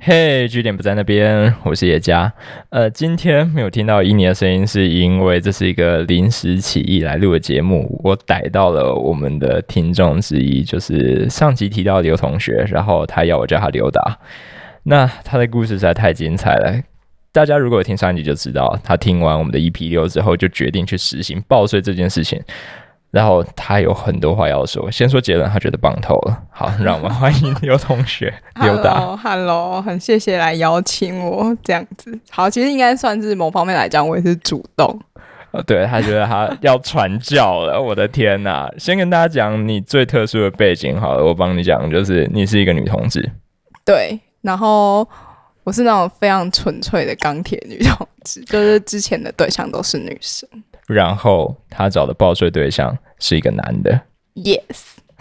嘿，据点不在那边，我是叶佳。呃，今天没有听到伊妮的声音，是因为这是一个临时起意来录的节目。我逮到了我们的听众之一，就是上集提到刘同学，然后他要我叫他刘达。那他的故事实在太精彩了，大家如果有听上集就知道，他听完我们的 EP 六之后，就决定去实行报税这件事情。然后他有很多话要说，先说结论，他觉得棒透了。好，让我们欢迎刘同学。Hello，Hello，很谢谢来邀请我这样子。好，其实应该算是某方面来讲，我也是主动。呃，对，他觉得他要传教了，我的天哪！先跟大家讲你最特殊的背景好了，我帮你讲，就是你是一个女同志。对，然后我是那种非常纯粹的钢铁女同志，就是之前的对象都是女生。然后他找的报税对象是一个男的，Yes，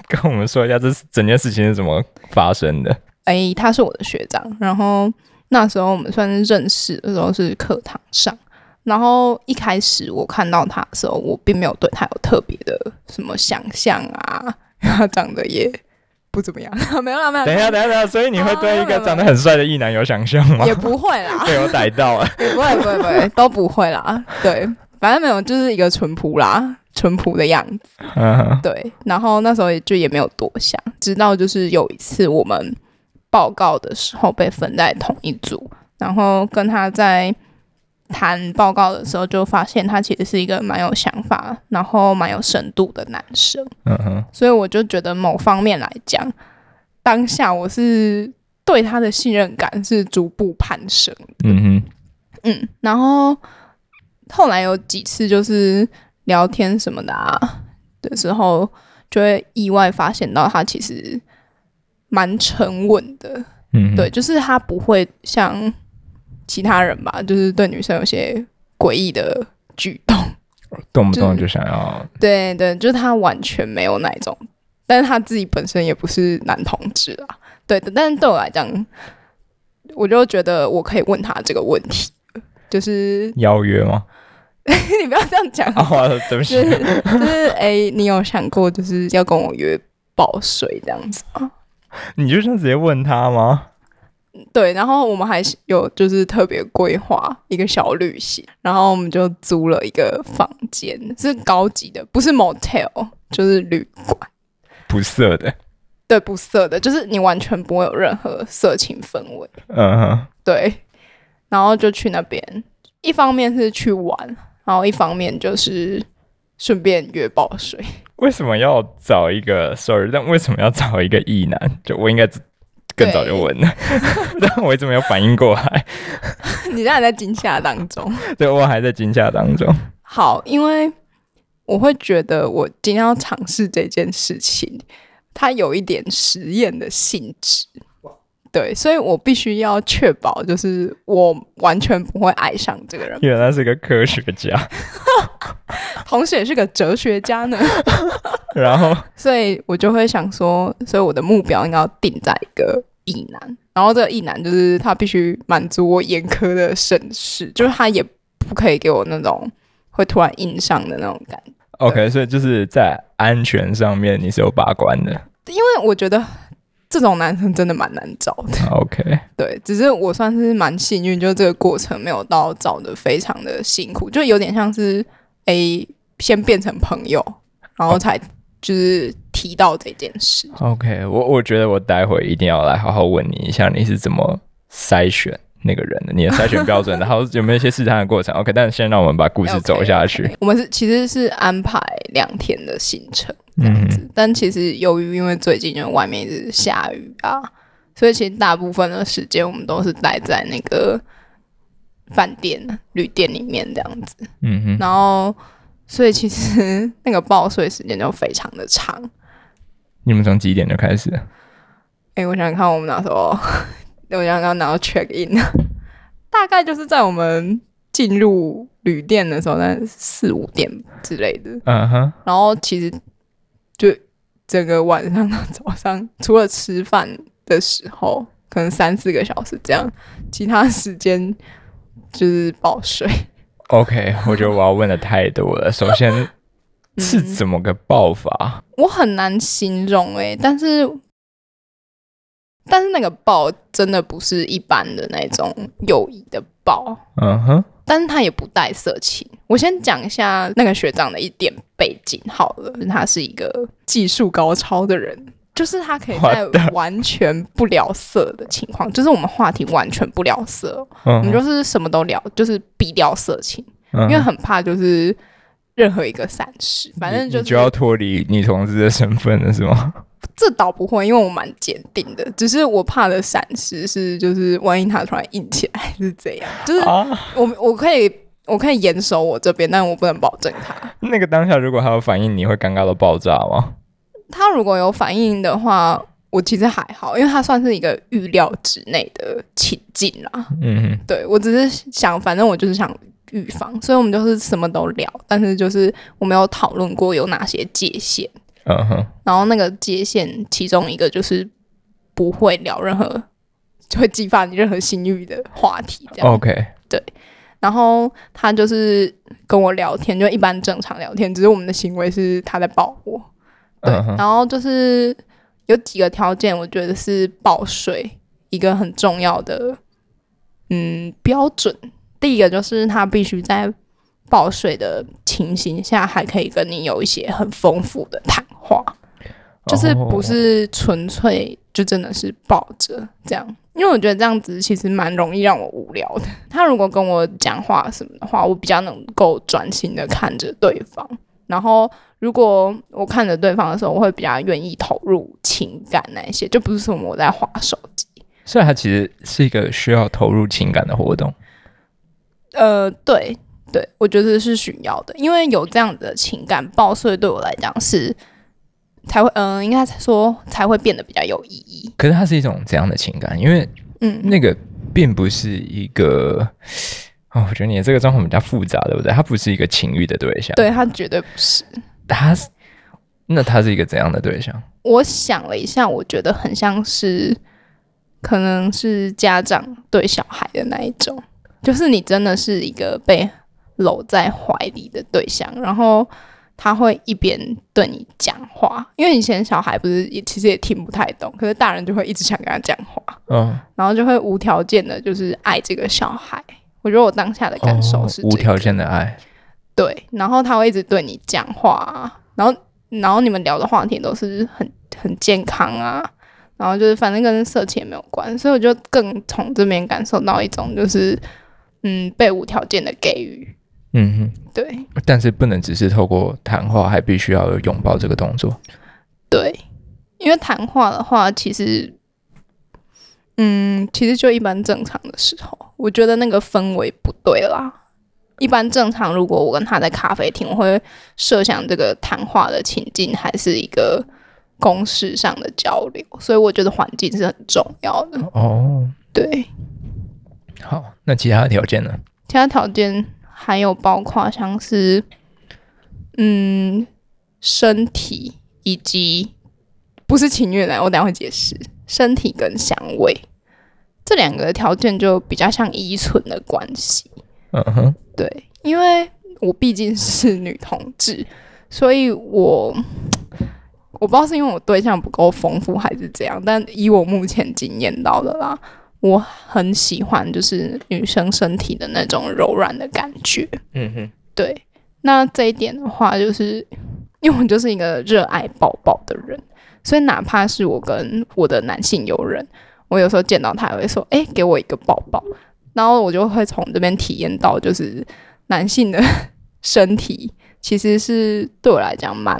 跟我们说一下这整件事情是怎么发生的。哎，他是我的学长，然后那时候我们算是认识的时候是课堂上，然后一开始我看到他的时候，我并没有对他有特别的什么想象啊，因为他长得也不怎么样，没有啦，没有。等一下，等一下，等一下，所以你会对一个长得很帅的异男有想象吗？也不会啦，被我逮到了，也不会，不会，不会，都不会啦，对。反正没有，就是一个淳朴啦，淳朴的样子。对。然后那时候也就也没有多想，直到就是有一次我们报告的时候被分在同一组，然后跟他在谈报告的时候，就发现他其实是一个蛮有想法，然后蛮有深度的男生。嗯哼。所以我就觉得某方面来讲，当下我是对他的信任感是逐步攀升。嗯哼。嗯，然后。后来有几次就是聊天什么的啊的时候，就会意外发现到他其实蛮沉稳的，嗯，对，就是他不会像其他人吧，就是对女生有些诡异的举动，动不动就想要，就是、对对，就是他完全没有那种，但是他自己本身也不是男同志啊，对的，但是对我来讲，我就觉得我可以问他这个问题，就是邀约吗？你不要这样讲，好、哦，对不起。就是就是，哎、欸，你有想过就是要跟我约报税这样子吗？你就想直接问他吗？对，然后我们还有就是特别规划一个小旅行，然后我们就租了一个房间，是高级的，不是 motel，就是旅馆，不色的。对，不色的，就是你完全不会有任何色情氛围。嗯哼，对，然后就去那边，一方面是去玩。然后一方面就是顺便约报税。为什么要找一个？Sorry，但为什么要找一个异男？就我应该更早就问了，但我一直没有反应过来。你现在还在惊吓当中？对，我还在惊吓当中。好，因为我会觉得我今天要尝试这件事情，它有一点实验的性质。对，所以我必须要确保，就是我完全不会爱上这个人。原来是个科学家，同时也是个哲学家呢。然后，所以我就会想说，所以我的目标应该要定在一个异男。然后这个异男就是他必须满足我严苛的审视，就是他也不可以给我那种会突然硬上的那种感觉。OK，所以就是在安全上面你是有把关的，因为我觉得。这种男生真的蛮难找的。OK，对，只是我算是蛮幸运，就这个过程没有到找的非常的辛苦，就有点像是 A 先变成朋友，然后才就是提到这件事。OK，我我觉得我待会一定要来好好问你一下，你是怎么筛选那个人的？你的筛选标准，然后有没有一些试探的过程？OK，但是先让我们把故事走下去。Okay, okay. 我们是其实是安排两天的行程。这样子，但其实由于因为最近就外面一直下雨啊，所以其实大部分的时间我们都是待在那个饭店、旅店里面这样子。嗯哼。然后，所以其实那个报税时间就非常的长。你们从几点就开始？哎、欸，我想想看，我们那时候，我想刚拿到 check in，大概就是在我们进入旅店的时候，那四五点之类的。嗯哼。然后其实。就整个晚上到早上，除了吃饭的时候，可能三四个小时这样，其他时间就是报税。OK，我觉得我要问的太多了。首先 是怎么个报法？我很难形容诶、欸，但是但是那个抱真的不是一般的那种友谊的抱，嗯哼。但是他也不带色情。我先讲一下那个学长的一点背景好了，他是一个技术高超的人，就是他可以在完全不聊色的情况，就是我们话题完全不聊色，嗯、我们就是什么都聊，就是避掉色情，嗯、因为很怕就是任何一个闪失，反正就是、就要脱离女同志的身份了，是吗？这倒不会，因为我蛮坚定的。只是我怕的闪失是，就是万一他突然硬起来是这样。就是我我可以我可以严守我这边，但我不能保证他。那个当下如果他有反应，你会尴尬到爆炸吗？他如果有反应的话，我其实还好，因为他算是一个预料之内的情境啦。嗯哼，对，我只是想，反正我就是想预防，所以我们就是什么都聊，但是就是我没有讨论过有哪些界限。嗯哼，然后那个界限，其中一个就是不会聊任何就会激发你任何性欲的话题，这样。OK，对。然后他就是跟我聊天，就一般正常聊天，只是我们的行为是他在抱我。对。Uh huh. 然后就是有几个条件，我觉得是抱睡一个很重要的嗯标准。第一个就是他必须在。抱睡的情形下，还可以跟你有一些很丰富的谈话，就是不是纯粹就真的是抱着这样，因为我觉得这样子其实蛮容易让我无聊的。他如果跟我讲话什么的话，我比较能够专心的看着对方。然后如果我看着对方的时候，我会比较愿意投入情感那一些，就不是说我在滑手机。所以它其实是一个需要投入情感的活动。呃，对。对，我觉得是需要的，因为有这样的情感抱睡，对我来讲是才会，嗯、呃，应该说才会变得比较有意义。可是它是一种怎样的情感？因为，嗯，那个并不是一个，哦，我觉得你的这个状况比较复杂，对不对？它不是一个情欲的对象，对，它绝对不是。它是，那它是一个怎样的对象？我想了一下，我觉得很像是，可能是家长对小孩的那一种，就是你真的是一个被。搂在怀里的对象，然后他会一边对你讲话，因为以前小孩不是也其实也听不太懂，可是大人就会一直想跟他讲话，嗯，然后就会无条件的就是爱这个小孩。我觉得我当下的感受是、这个哦、无条件的爱，对，然后他会一直对你讲话，然后然后你们聊的话题都是很很健康啊，然后就是反正跟色情也没有关，所以我就更从这边感受到一种就是嗯被无条件的给予。嗯哼，对，但是不能只是透过谈话，还必须要有拥抱这个动作。对，因为谈话的话，其实，嗯，其实就一般正常的时候，我觉得那个氛围不对啦。一般正常，如果我跟他在咖啡厅，我会设想这个谈话的情境还是一个公事上的交流，所以我觉得环境是很重要的。哦，对。好，那其他条件呢？其他条件。还有包括像是，嗯，身体以及不是情欲来，我等下会解释。身体跟香味这两个条件就比较像依存的关系。嗯哼，对，因为我毕竟是女同志，所以我我不知道是因为我对象不够丰富还是怎样，但以我目前经验到的啦。我很喜欢，就是女生身体的那种柔软的感觉。嗯哼，对。那这一点的话，就是因为我就是一个热爱抱抱的人，所以哪怕是我跟我的男性友人，我有时候见到他，也会说：“哎，给我一个抱抱。”然后我就会从这边体验到，就是男性的身体其实是对我来讲蛮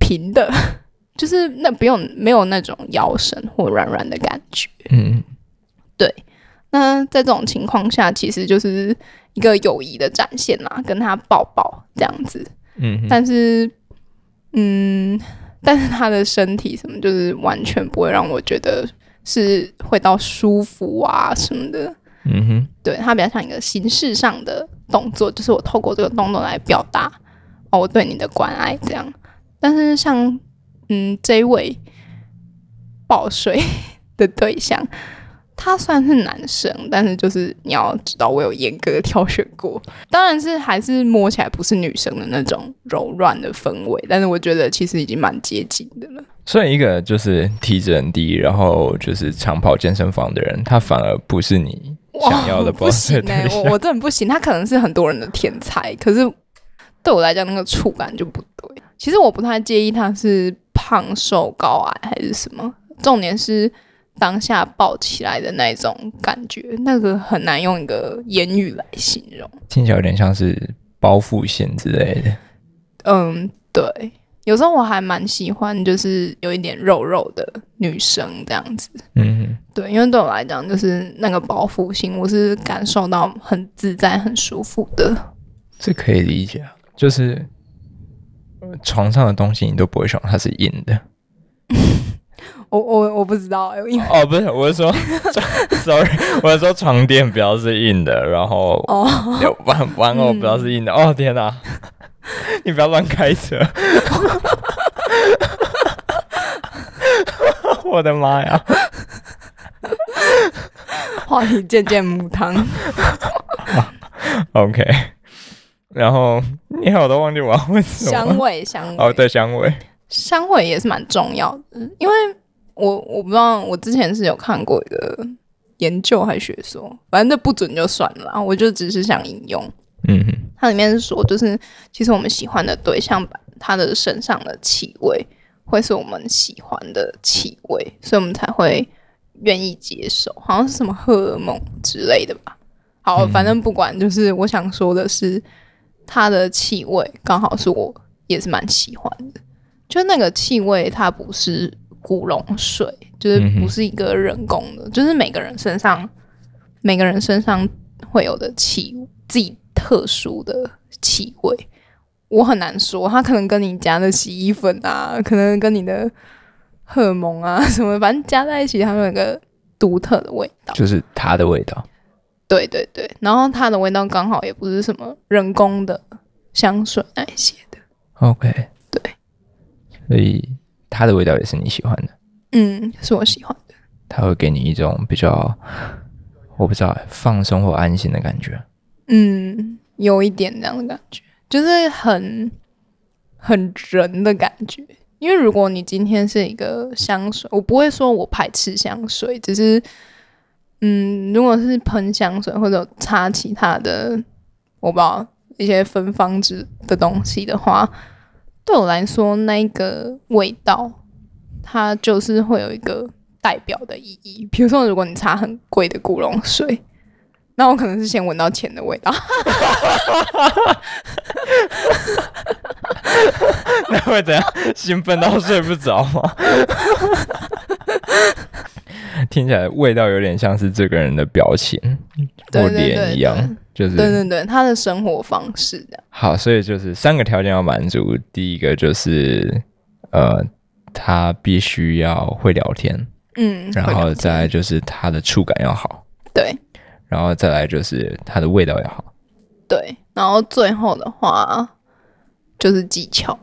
平的，就是那不用没有那种腰身或软软的感觉。嗯。对，那在这种情况下，其实就是一个友谊的展现啦，跟他抱抱这样子。嗯，但是，嗯，但是他的身体什么，就是完全不会让我觉得是会到舒服啊什么的。嗯哼，对，他比较像一个形式上的动作，就是我透过这个动作来表达哦，我对你的关爱这样。但是像嗯这一位抱睡 的对象。他算是男生，但是就是你要知道，我有严格的挑选过。当然是还是摸起来不是女生的那种柔软的氛围，但是我觉得其实已经蛮接近的了。所以一个就是体脂很低，然后就是常跑健身房的人，他反而不是你想要的。不行哎、欸，我我真的不行。他可能是很多人的天才，可是对我来讲，那个触感就不对。其实我不太介意他是胖瘦高矮还是什么，重点是。当下抱起来的那种感觉，那个很难用一个言语来形容。听起来有点像是包覆线之类的。嗯，对。有时候我还蛮喜欢，就是有一点肉肉的女生这样子。嗯，对，因为对我来讲，就是那个包覆性，我是感受到很自在、很舒服的。这可以理解啊，就是床上的东西你都不会想它是硬的。我我我不知道，因为哦，不是，我是说，sorry，我是说床垫不要是硬的，然后哦，玩玩偶不要是硬的。嗯、哦天哪，你不要乱开车！我的妈呀！话题渐渐母汤。OK，然后你好，我都忘记我要问什么。香味，香味。哦，对，香味，香味也是蛮重要的，因为。我我不知道，我之前是有看过一个研究还是学说，反正这不准就算了，我就只是想引用。嗯哼，它里面是说，就是其实我们喜欢的对象，他的身上的气味会是我们喜欢的气味，所以我们才会愿意接受，好像是什么荷尔蒙之类的吧。好，反正不管，就是我想说的是，它的气味刚好是我也是蛮喜欢的，就那个气味，它不是。古龙水就是不是一个人工的，嗯、就是每个人身上每个人身上会有的气，自己特殊的气味。我很难说，它可能跟你家的洗衣粉啊，可能跟你的荷尔蒙啊什么，反正加在一起，它有一个独特的味道，就是它的味道。对对对，然后它的味道刚好也不是什么人工的香水那些的。OK，对，所以。它的味道也是你喜欢的，嗯，是我喜欢的。它会给你一种比较，我不知道，放松或安心的感觉。嗯，有一点那样的感觉，就是很很人的感觉。因为如果你今天是一个香水，我不会说我排斥香水，只是，嗯，如果是喷香水或者擦其他的，我不知道一些芬芳之的东西的话。对我来说，那个味道，它就是会有一个代表的意义。比如说，如果你擦很贵的古龙水，那我可能是先闻到钱的味道。那会怎样？兴奋到睡不着吗？听起来味道有点像是这个人的表情或脸一样。就是对对对，他的生活方式的。好，所以就是三个条件要满足。第一个就是，呃，他必须要会聊天，嗯，然后再来就是他的触感要好，对，然后再来就是他的味道要好，对，然后最后的话就是技巧。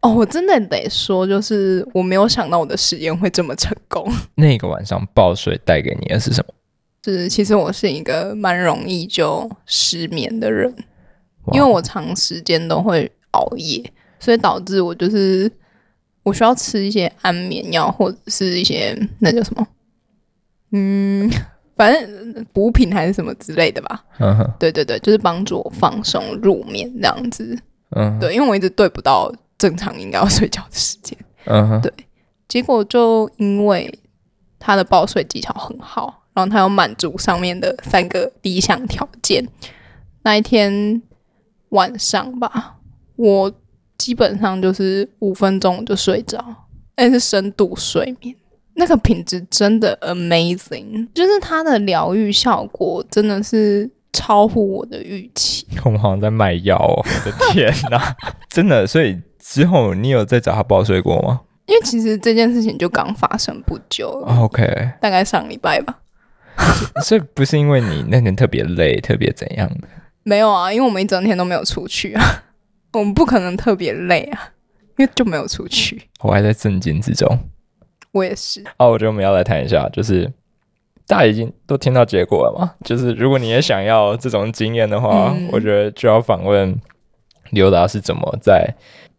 哦，我真的得说，就是我没有想到我的实验会这么成功。那个晚上爆睡带给你的是什么？是，其实我是一个蛮容易就失眠的人，因为我长时间都会熬夜，所以导致我就是我需要吃一些安眠药或者是一些那叫什么，嗯，反正补品还是什么之类的吧。对对对，就是帮助我放松入眠这样子。嗯，对，因为我一直对不到正常应该要睡觉的时间。嗯哼，对，结果就因为他的抱睡技巧很好。然后他要满足上面的三个理想条件。那一天晚上吧，我基本上就是五分钟就睡着，那是深度睡眠，那个品质真的 amazing，就是它的疗愈效果真的是超乎我的预期。我们好像在卖药哦！我的 天哪，真的！所以之后你有再找他报税过吗？因为其实这件事情就刚发生不久，OK，大概上礼拜吧。所以不是因为你那天特别累，特别怎样的？没有啊，因为我们一整天都没有出去啊，我们不可能特别累啊，因为就没有出去。我还在震惊之中。我也是。哦，我觉得我们要来谈一下，就是大家已经都听到结果了嘛？就是如果你也想要这种经验的话，嗯、我觉得就要访问刘达是怎么在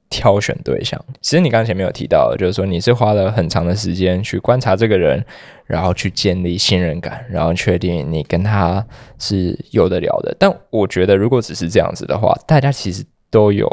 挑选对象。其实你刚才前面有提到，就是说你是花了很长的时间去观察这个人，然后去建立信任感，然后确定你跟他是有得聊的。但我觉得，如果只是这样子的话，大家其实都有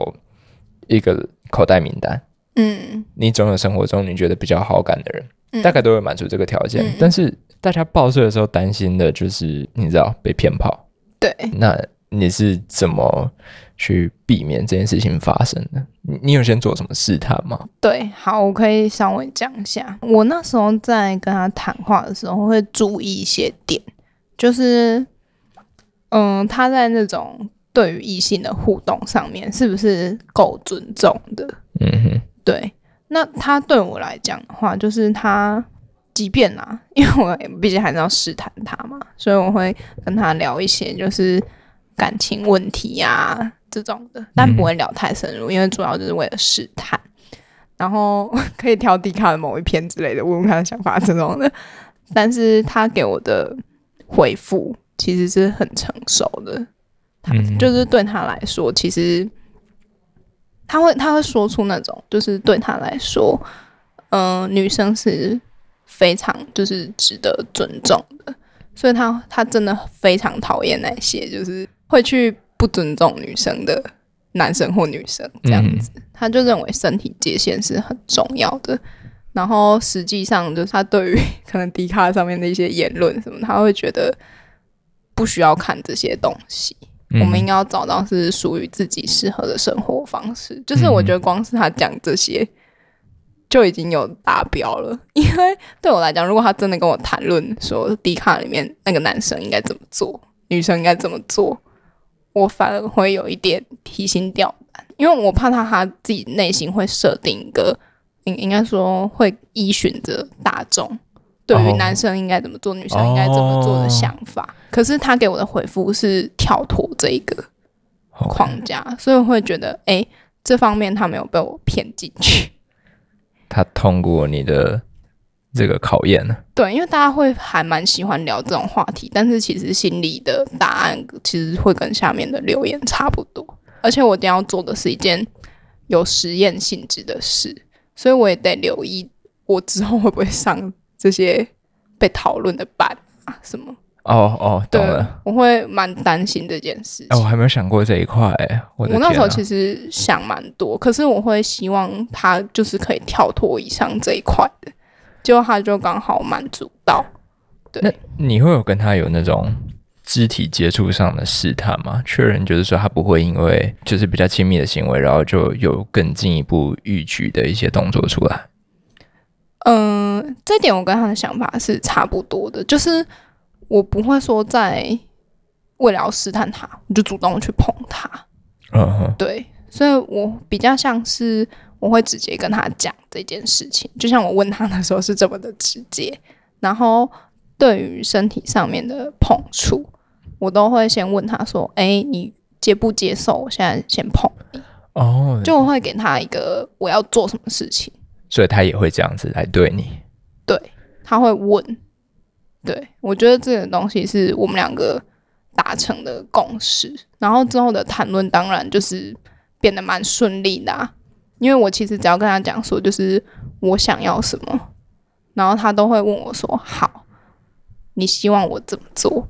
一个口袋名单。嗯，你总有生活中你觉得比较好感的人，嗯、大概都会满足这个条件，嗯、但是。大家报税的时候担心的就是你知道被骗跑，对，那你是怎么去避免这件事情发生的？你你有先做什么试探吗？对，好，我可以稍微讲一下。我那时候在跟他谈话的时候会注意一些点，就是嗯，他在那种对于异性的互动上面是不是够尊重的？嗯哼，对。那他对我来讲的话，就是他。即便啊，因为我毕竟还是要试探他嘛，所以我会跟他聊一些就是感情问题呀、啊、这种的，但不会聊太深入，因为主要就是为了试探。然后 可以挑低卡的某一篇之类的，问问他的想法这种的。但是他给我的回复其实是很成熟的，他就是对他来说，其实他会他会说出那种，就是对他来说，嗯、呃，女生是。非常就是值得尊重的，所以他他真的非常讨厌那些就是会去不尊重女生的男生或女生这样子，嗯、他就认为身体界限是很重要的。然后实际上就是他对于 可能 D 卡上面的一些言论什么，他会觉得不需要看这些东西，嗯、我们应该要找到是属于自己适合的生活方式。就是我觉得光是他讲这些。就已经有达标了，因为对我来讲，如果他真的跟我谈论说 D 卡里面那个男生应该怎么做，女生应该怎么做，我反而会有一点提心吊胆，因为我怕他他自己内心会设定一个，应应该说会依循着大众对于男生应该怎么做，女生应该怎么做的想法。Oh. 可是他给我的回复是跳脱这一个框架.所以我会觉得，哎，这方面他没有被我骗进去。他通过你的这个考验呢？对，因为大家会还蛮喜欢聊这种话题，但是其实心里的答案其实会跟下面的留言差不多。而且我一定要做的是一件有实验性质的事，所以我也得留意我之后会不会上这些被讨论的版啊什么。哦哦，懂了。我会蛮担心这件事情。哦，我还没有想过这一块。我，我那时候其实想蛮多，可是我会希望他就是可以跳脱以上这一块的，结果他就刚好满足到。对，那你会有跟他有那种肢体接触上的试探吗？确认就是说他不会因为就是比较亲密的行为，然后就有更进一步逾矩的一些动作出来。嗯，这点我跟他的想法是差不多的，就是。我不会说在为了要试探他，我就主动去碰他。嗯哼，对，所以我比较像是我会直接跟他讲这件事情，就像我问他的时候是这么的直接。然后对于身体上面的碰触，我都会先问他说：“哎，你接不接受？我现在先碰你。”哦，就会给他一个我要做什么事情，所以他也会这样子来对你。对，他会问。对，我觉得这个东西是我们两个达成的共识，然后之后的谈论当然就是变得蛮顺利的啊，因为我其实只要跟他讲说，就是我想要什么，然后他都会问我说：“好，你希望我怎么做？”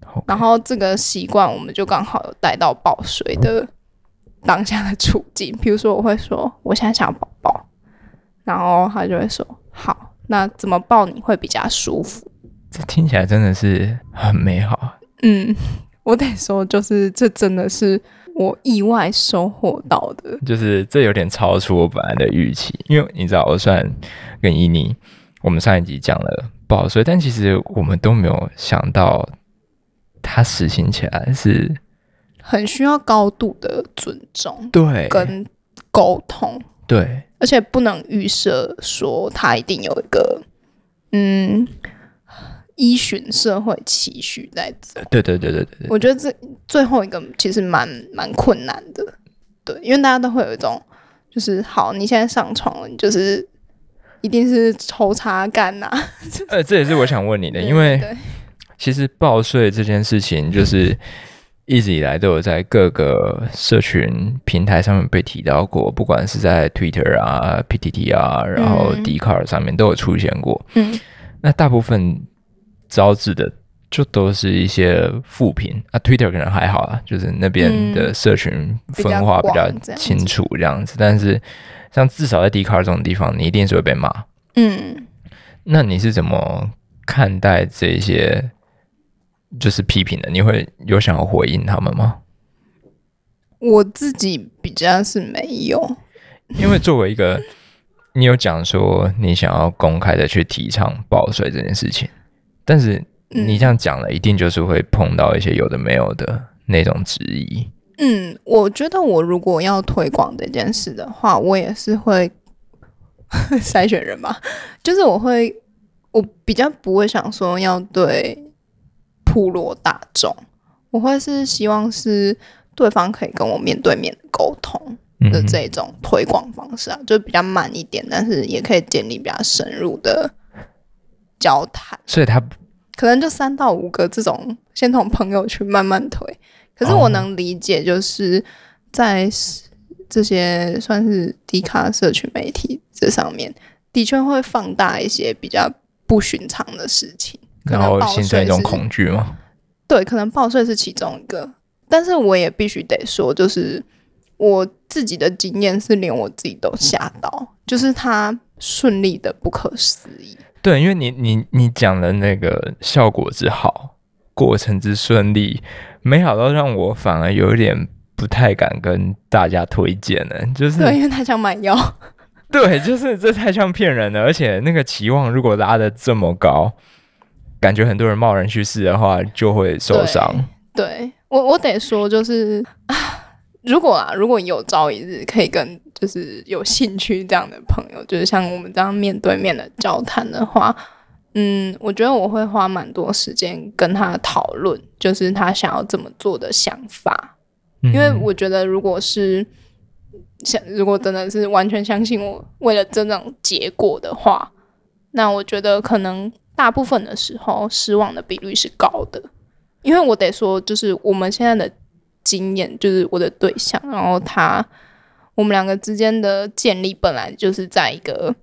Okay. 然后这个习惯我们就刚好有带到报税的当下的处境，比如说我会说：“我现在想要抱抱”，然后他就会说：“好，那怎么抱你会比较舒服？”这听起来真的是很美好。嗯，我得说，就是这真的是我意外收获到的。就是这有点超出我本来的预期，因为你知道，我虽然跟伊妮，我们上一集讲了抱睡，但其实我们都没有想到，它实行起来是很需要高度的尊重，对，跟沟通，对，而且不能预设说他一定有一个，嗯。依循社会期许在走，对对对对对，我觉得这最后一个其实蛮蛮困难的，对，因为大家都会有一种，就是好，你现在上床了，你就是一定是抽查干呐。呃，这也是我想问你的，因为其实报税这件事情，就是一直以来都有在各个社群平台上面被提到过，不管是在 Twitter 啊、PTT 啊，然后 Dcard 上面都有出现过。嗯，那大部分招致的就都是一些负评啊，Twitter 可能还好啊，就是那边的社群分化比较清楚这样子，但是。像至少在 Dcard 这种地方，你一定是会被骂。嗯，那你是怎么看待这些就是批评的？你会有想要回应他们吗？我自己比较是没有，因为作为一个，你有讲说你想要公开的去提倡报税这件事情，但是你这样讲了，一定就是会碰到一些有的没有的那种质疑。嗯，我觉得我如果要推广这件事的话，我也是会 筛选人吧。就是我会，我比较不会想说要对普罗大众，我会是希望是对方可以跟我面对面沟通的这种推广方式啊，就比较慢一点，但是也可以建立比较深入的交谈。所以他可能就三到五个这种，先从朋友去慢慢推。可是我能理解，就是在这些算是低卡社群媒体这上面，的确会放大一些比较不寻常的事情，然后形成一种恐惧吗？对，可能报税是其中一个。但是我也必须得说，就是我自己的经验是连我自己都吓到，就是它顺利的不可思议。对，因为你你你讲的那个效果之好，过程之顺利。美好到让我反而有点不太敢跟大家推荐了，就是对，因为他想买药，对，就是这太像骗人了，而且那个期望如果拉的这么高，感觉很多人贸然去试的话就会受伤。对，对我我得说，就是如果啊，如果有朝一日可以跟就是有兴趣这样的朋友，就是像我们这样面对面的交谈的话。嗯，我觉得我会花蛮多时间跟他讨论，就是他想要怎么做的想法。因为我觉得，如果是想，如果真的是完全相信我，为了这种结果的话，那我觉得可能大部分的时候失望的比率是高的。因为我得说，就是我们现在的经验，就是我的对象，然后他，我们两个之间的建立本来就是在一个。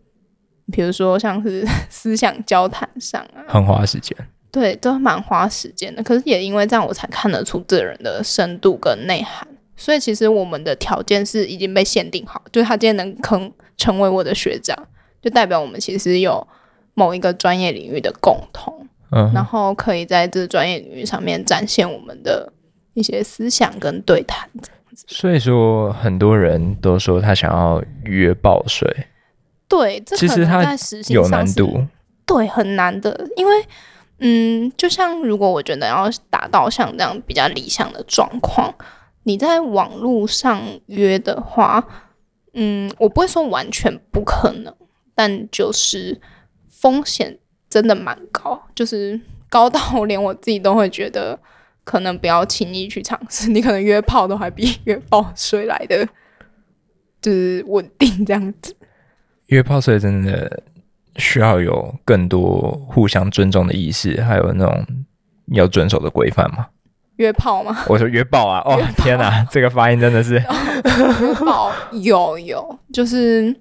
比如说，像是 思想交谈上啊，很花时间，对，都蛮花时间的。可是也因为这样，我才看得出这人的深度跟内涵。所以其实我们的条件是已经被限定好，就是他今天能坑成为我的学长，就代表我们其实有某一个专业领域的共同，嗯，然后可以在这专业领域上面展现我们的一些思想跟对谈。所以说，很多人都说他想要约报税。对，这可能在实行上有难度，对，很难的。因为，嗯，就像如果我觉得要达到像这样比较理想的状况，你在网络上约的话，嗯，我不会说完全不可能，但就是风险真的蛮高，就是高到连我自己都会觉得可能不要轻易去尝试。你可能约炮都还比约报税来的 就是稳定这样子。约炮税真的需要有更多互相尊重的意识，还有那种要遵守的规范吗？约炮吗？我说约炮啊！哦，天哪，这个发音真的是 约炮有有，就是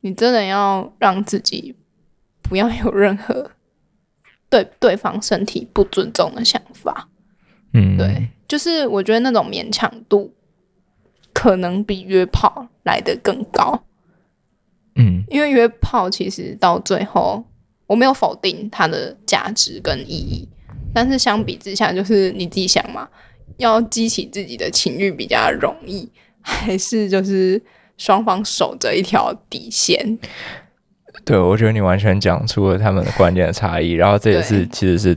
你真的要让自己不要有任何对对方身体不尊重的想法。嗯，对，就是我觉得那种勉强度可能比约炮来的更高。嗯，因为约炮其实到最后，我没有否定它的价值跟意义，但是相比之下，就是你自己想嘛，要激起自己的情欲比较容易，还是就是双方守着一条底线？对，我觉得你完全讲出了他们的观点的差异，然后这也是其实是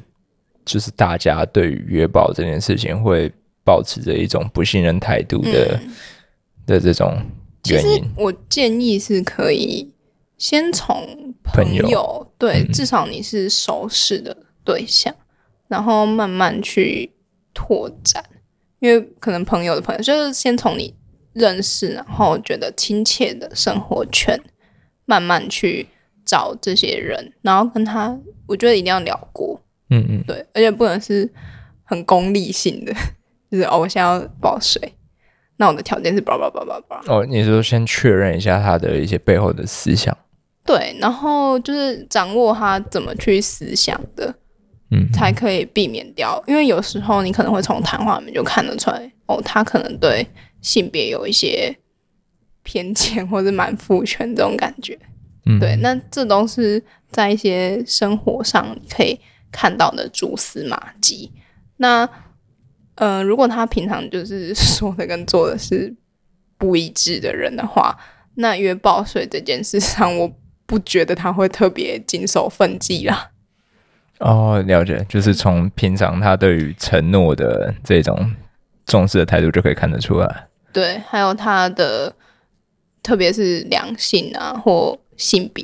就是大家对于约保这件事情会保持着一种不信任态度的、嗯、的这种。其实我建议是可以先从朋友，朋友对、嗯，至少你是熟识的对象，然后慢慢去拓展，因为可能朋友的朋友就是先从你认识，然后觉得亲切的生活圈，慢慢去找这些人，然后跟他，我觉得一定要聊过，嗯嗯，对，而且不能是很功利性的，就是哦，我现在要报税，那我的条件是叭叭叭叭叭。哦，你说先确认一下他的一些背后的思想，对，然后就是掌握他怎么去思想的，嗯，才可以避免掉，因为有时候你可能会从谈话里面就看得出来，哦，他可能对性别有一些偏见，或者蛮父权这种感觉。嗯，对，那这都是在一些生活上可以看到的蛛丝马迹。那，嗯、呃，如果他平常就是 说的跟做的是不一致的人的话，那约报税这件事上，我不觉得他会特别谨守分际啦。哦，了解，就是从平常他对于承诺的这种重视的态度就可以看得出来。对，还有他的，特别是两性啊或。性别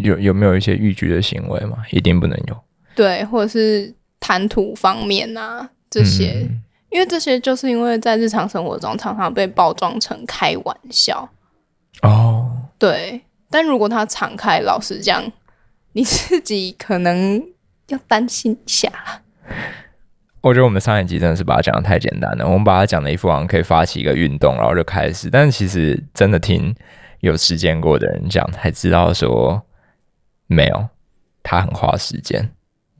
有有没有一些逾矩的行为吗？一定不能有。对，或者是谈吐方面啊这些，嗯，因为这些就是因为在日常生活中常常被包装成开玩笑。哦，对。但如果他敞开，老实讲，你自己可能要担心一下。我觉得我们上一集真的是把它讲的太简单了，我们把它讲的一副好像可以发起一个运动，然后就开始。但其实真的听。有实践过的人讲，才知道说没有，他很花时间。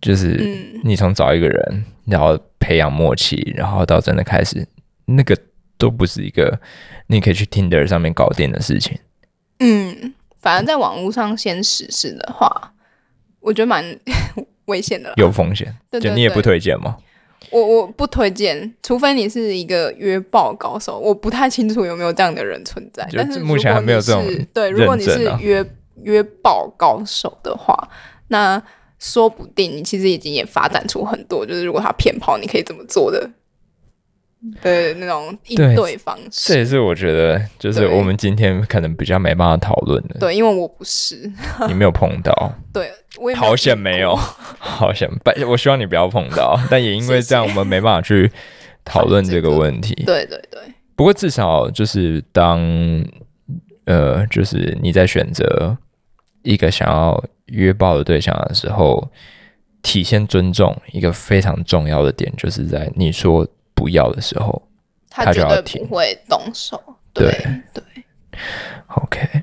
就是你从找一个人，然后培养默契，然后到真的开始，那个都不是一个你可以去 Tinder 上面搞定的事情。嗯，反而在网络上先实施的话，我觉得蛮 危险的，有风险。对对对，就你也不推荐吗？我我不推荐，除非你是一个约爆高手，我不太清楚有没有这样的人存在。但是目前还没有这种、啊、对，如果你是约约爆高手的话，那说不定你其实已经也发展出很多，就是如果他骗炮，你可以怎么做的。对那种应对方式，这也是我觉得，就是我们今天可能比较没办法讨论的。对，因为我不是，你没有碰到。对，我也好险没有，好险！我希望你不要碰到，但也因为这样，我们没办法去讨论这个问题。对对对。不过至少就是当呃，就是你在选择一个想要约炮的对象的时候，体现尊重一个非常重要的点，就是在你说。不要的时候，他就要停，不会动手。对对，对，OK，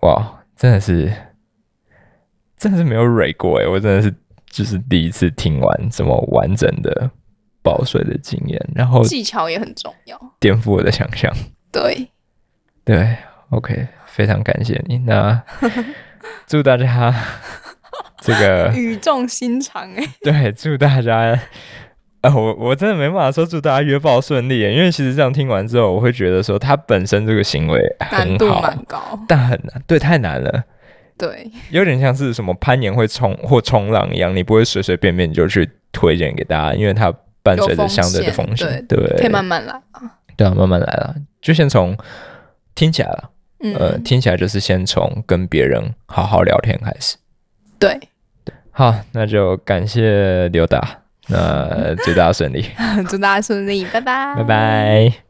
哇，真的是，真的是没有蕊过哎，我真的是就是第一次听完这么完整的报税的经验，然后技巧也很重要，颠覆我的想象。对对，OK，非常感谢你，那 祝大家这个语重心长哎，对，祝大家。啊，我我真的没办法说祝大家约炮顺利，因为其实这样听完之后，我会觉得说他本身这个行为很好，难度蛮高，但很难，对，太难了，对，有点像是什么攀岩会冲或冲浪一样，你不会随随便便就去推荐给大家，因为它伴随着相对的风险，对，对，可以慢慢来啊，对啊，慢慢来了，就先从听起来了，嗯，呃，听起来就是先从跟别人好好聊天开始，对，好，那就感谢刘达。那祝大家顺利，祝大家顺利，拜拜，拜拜。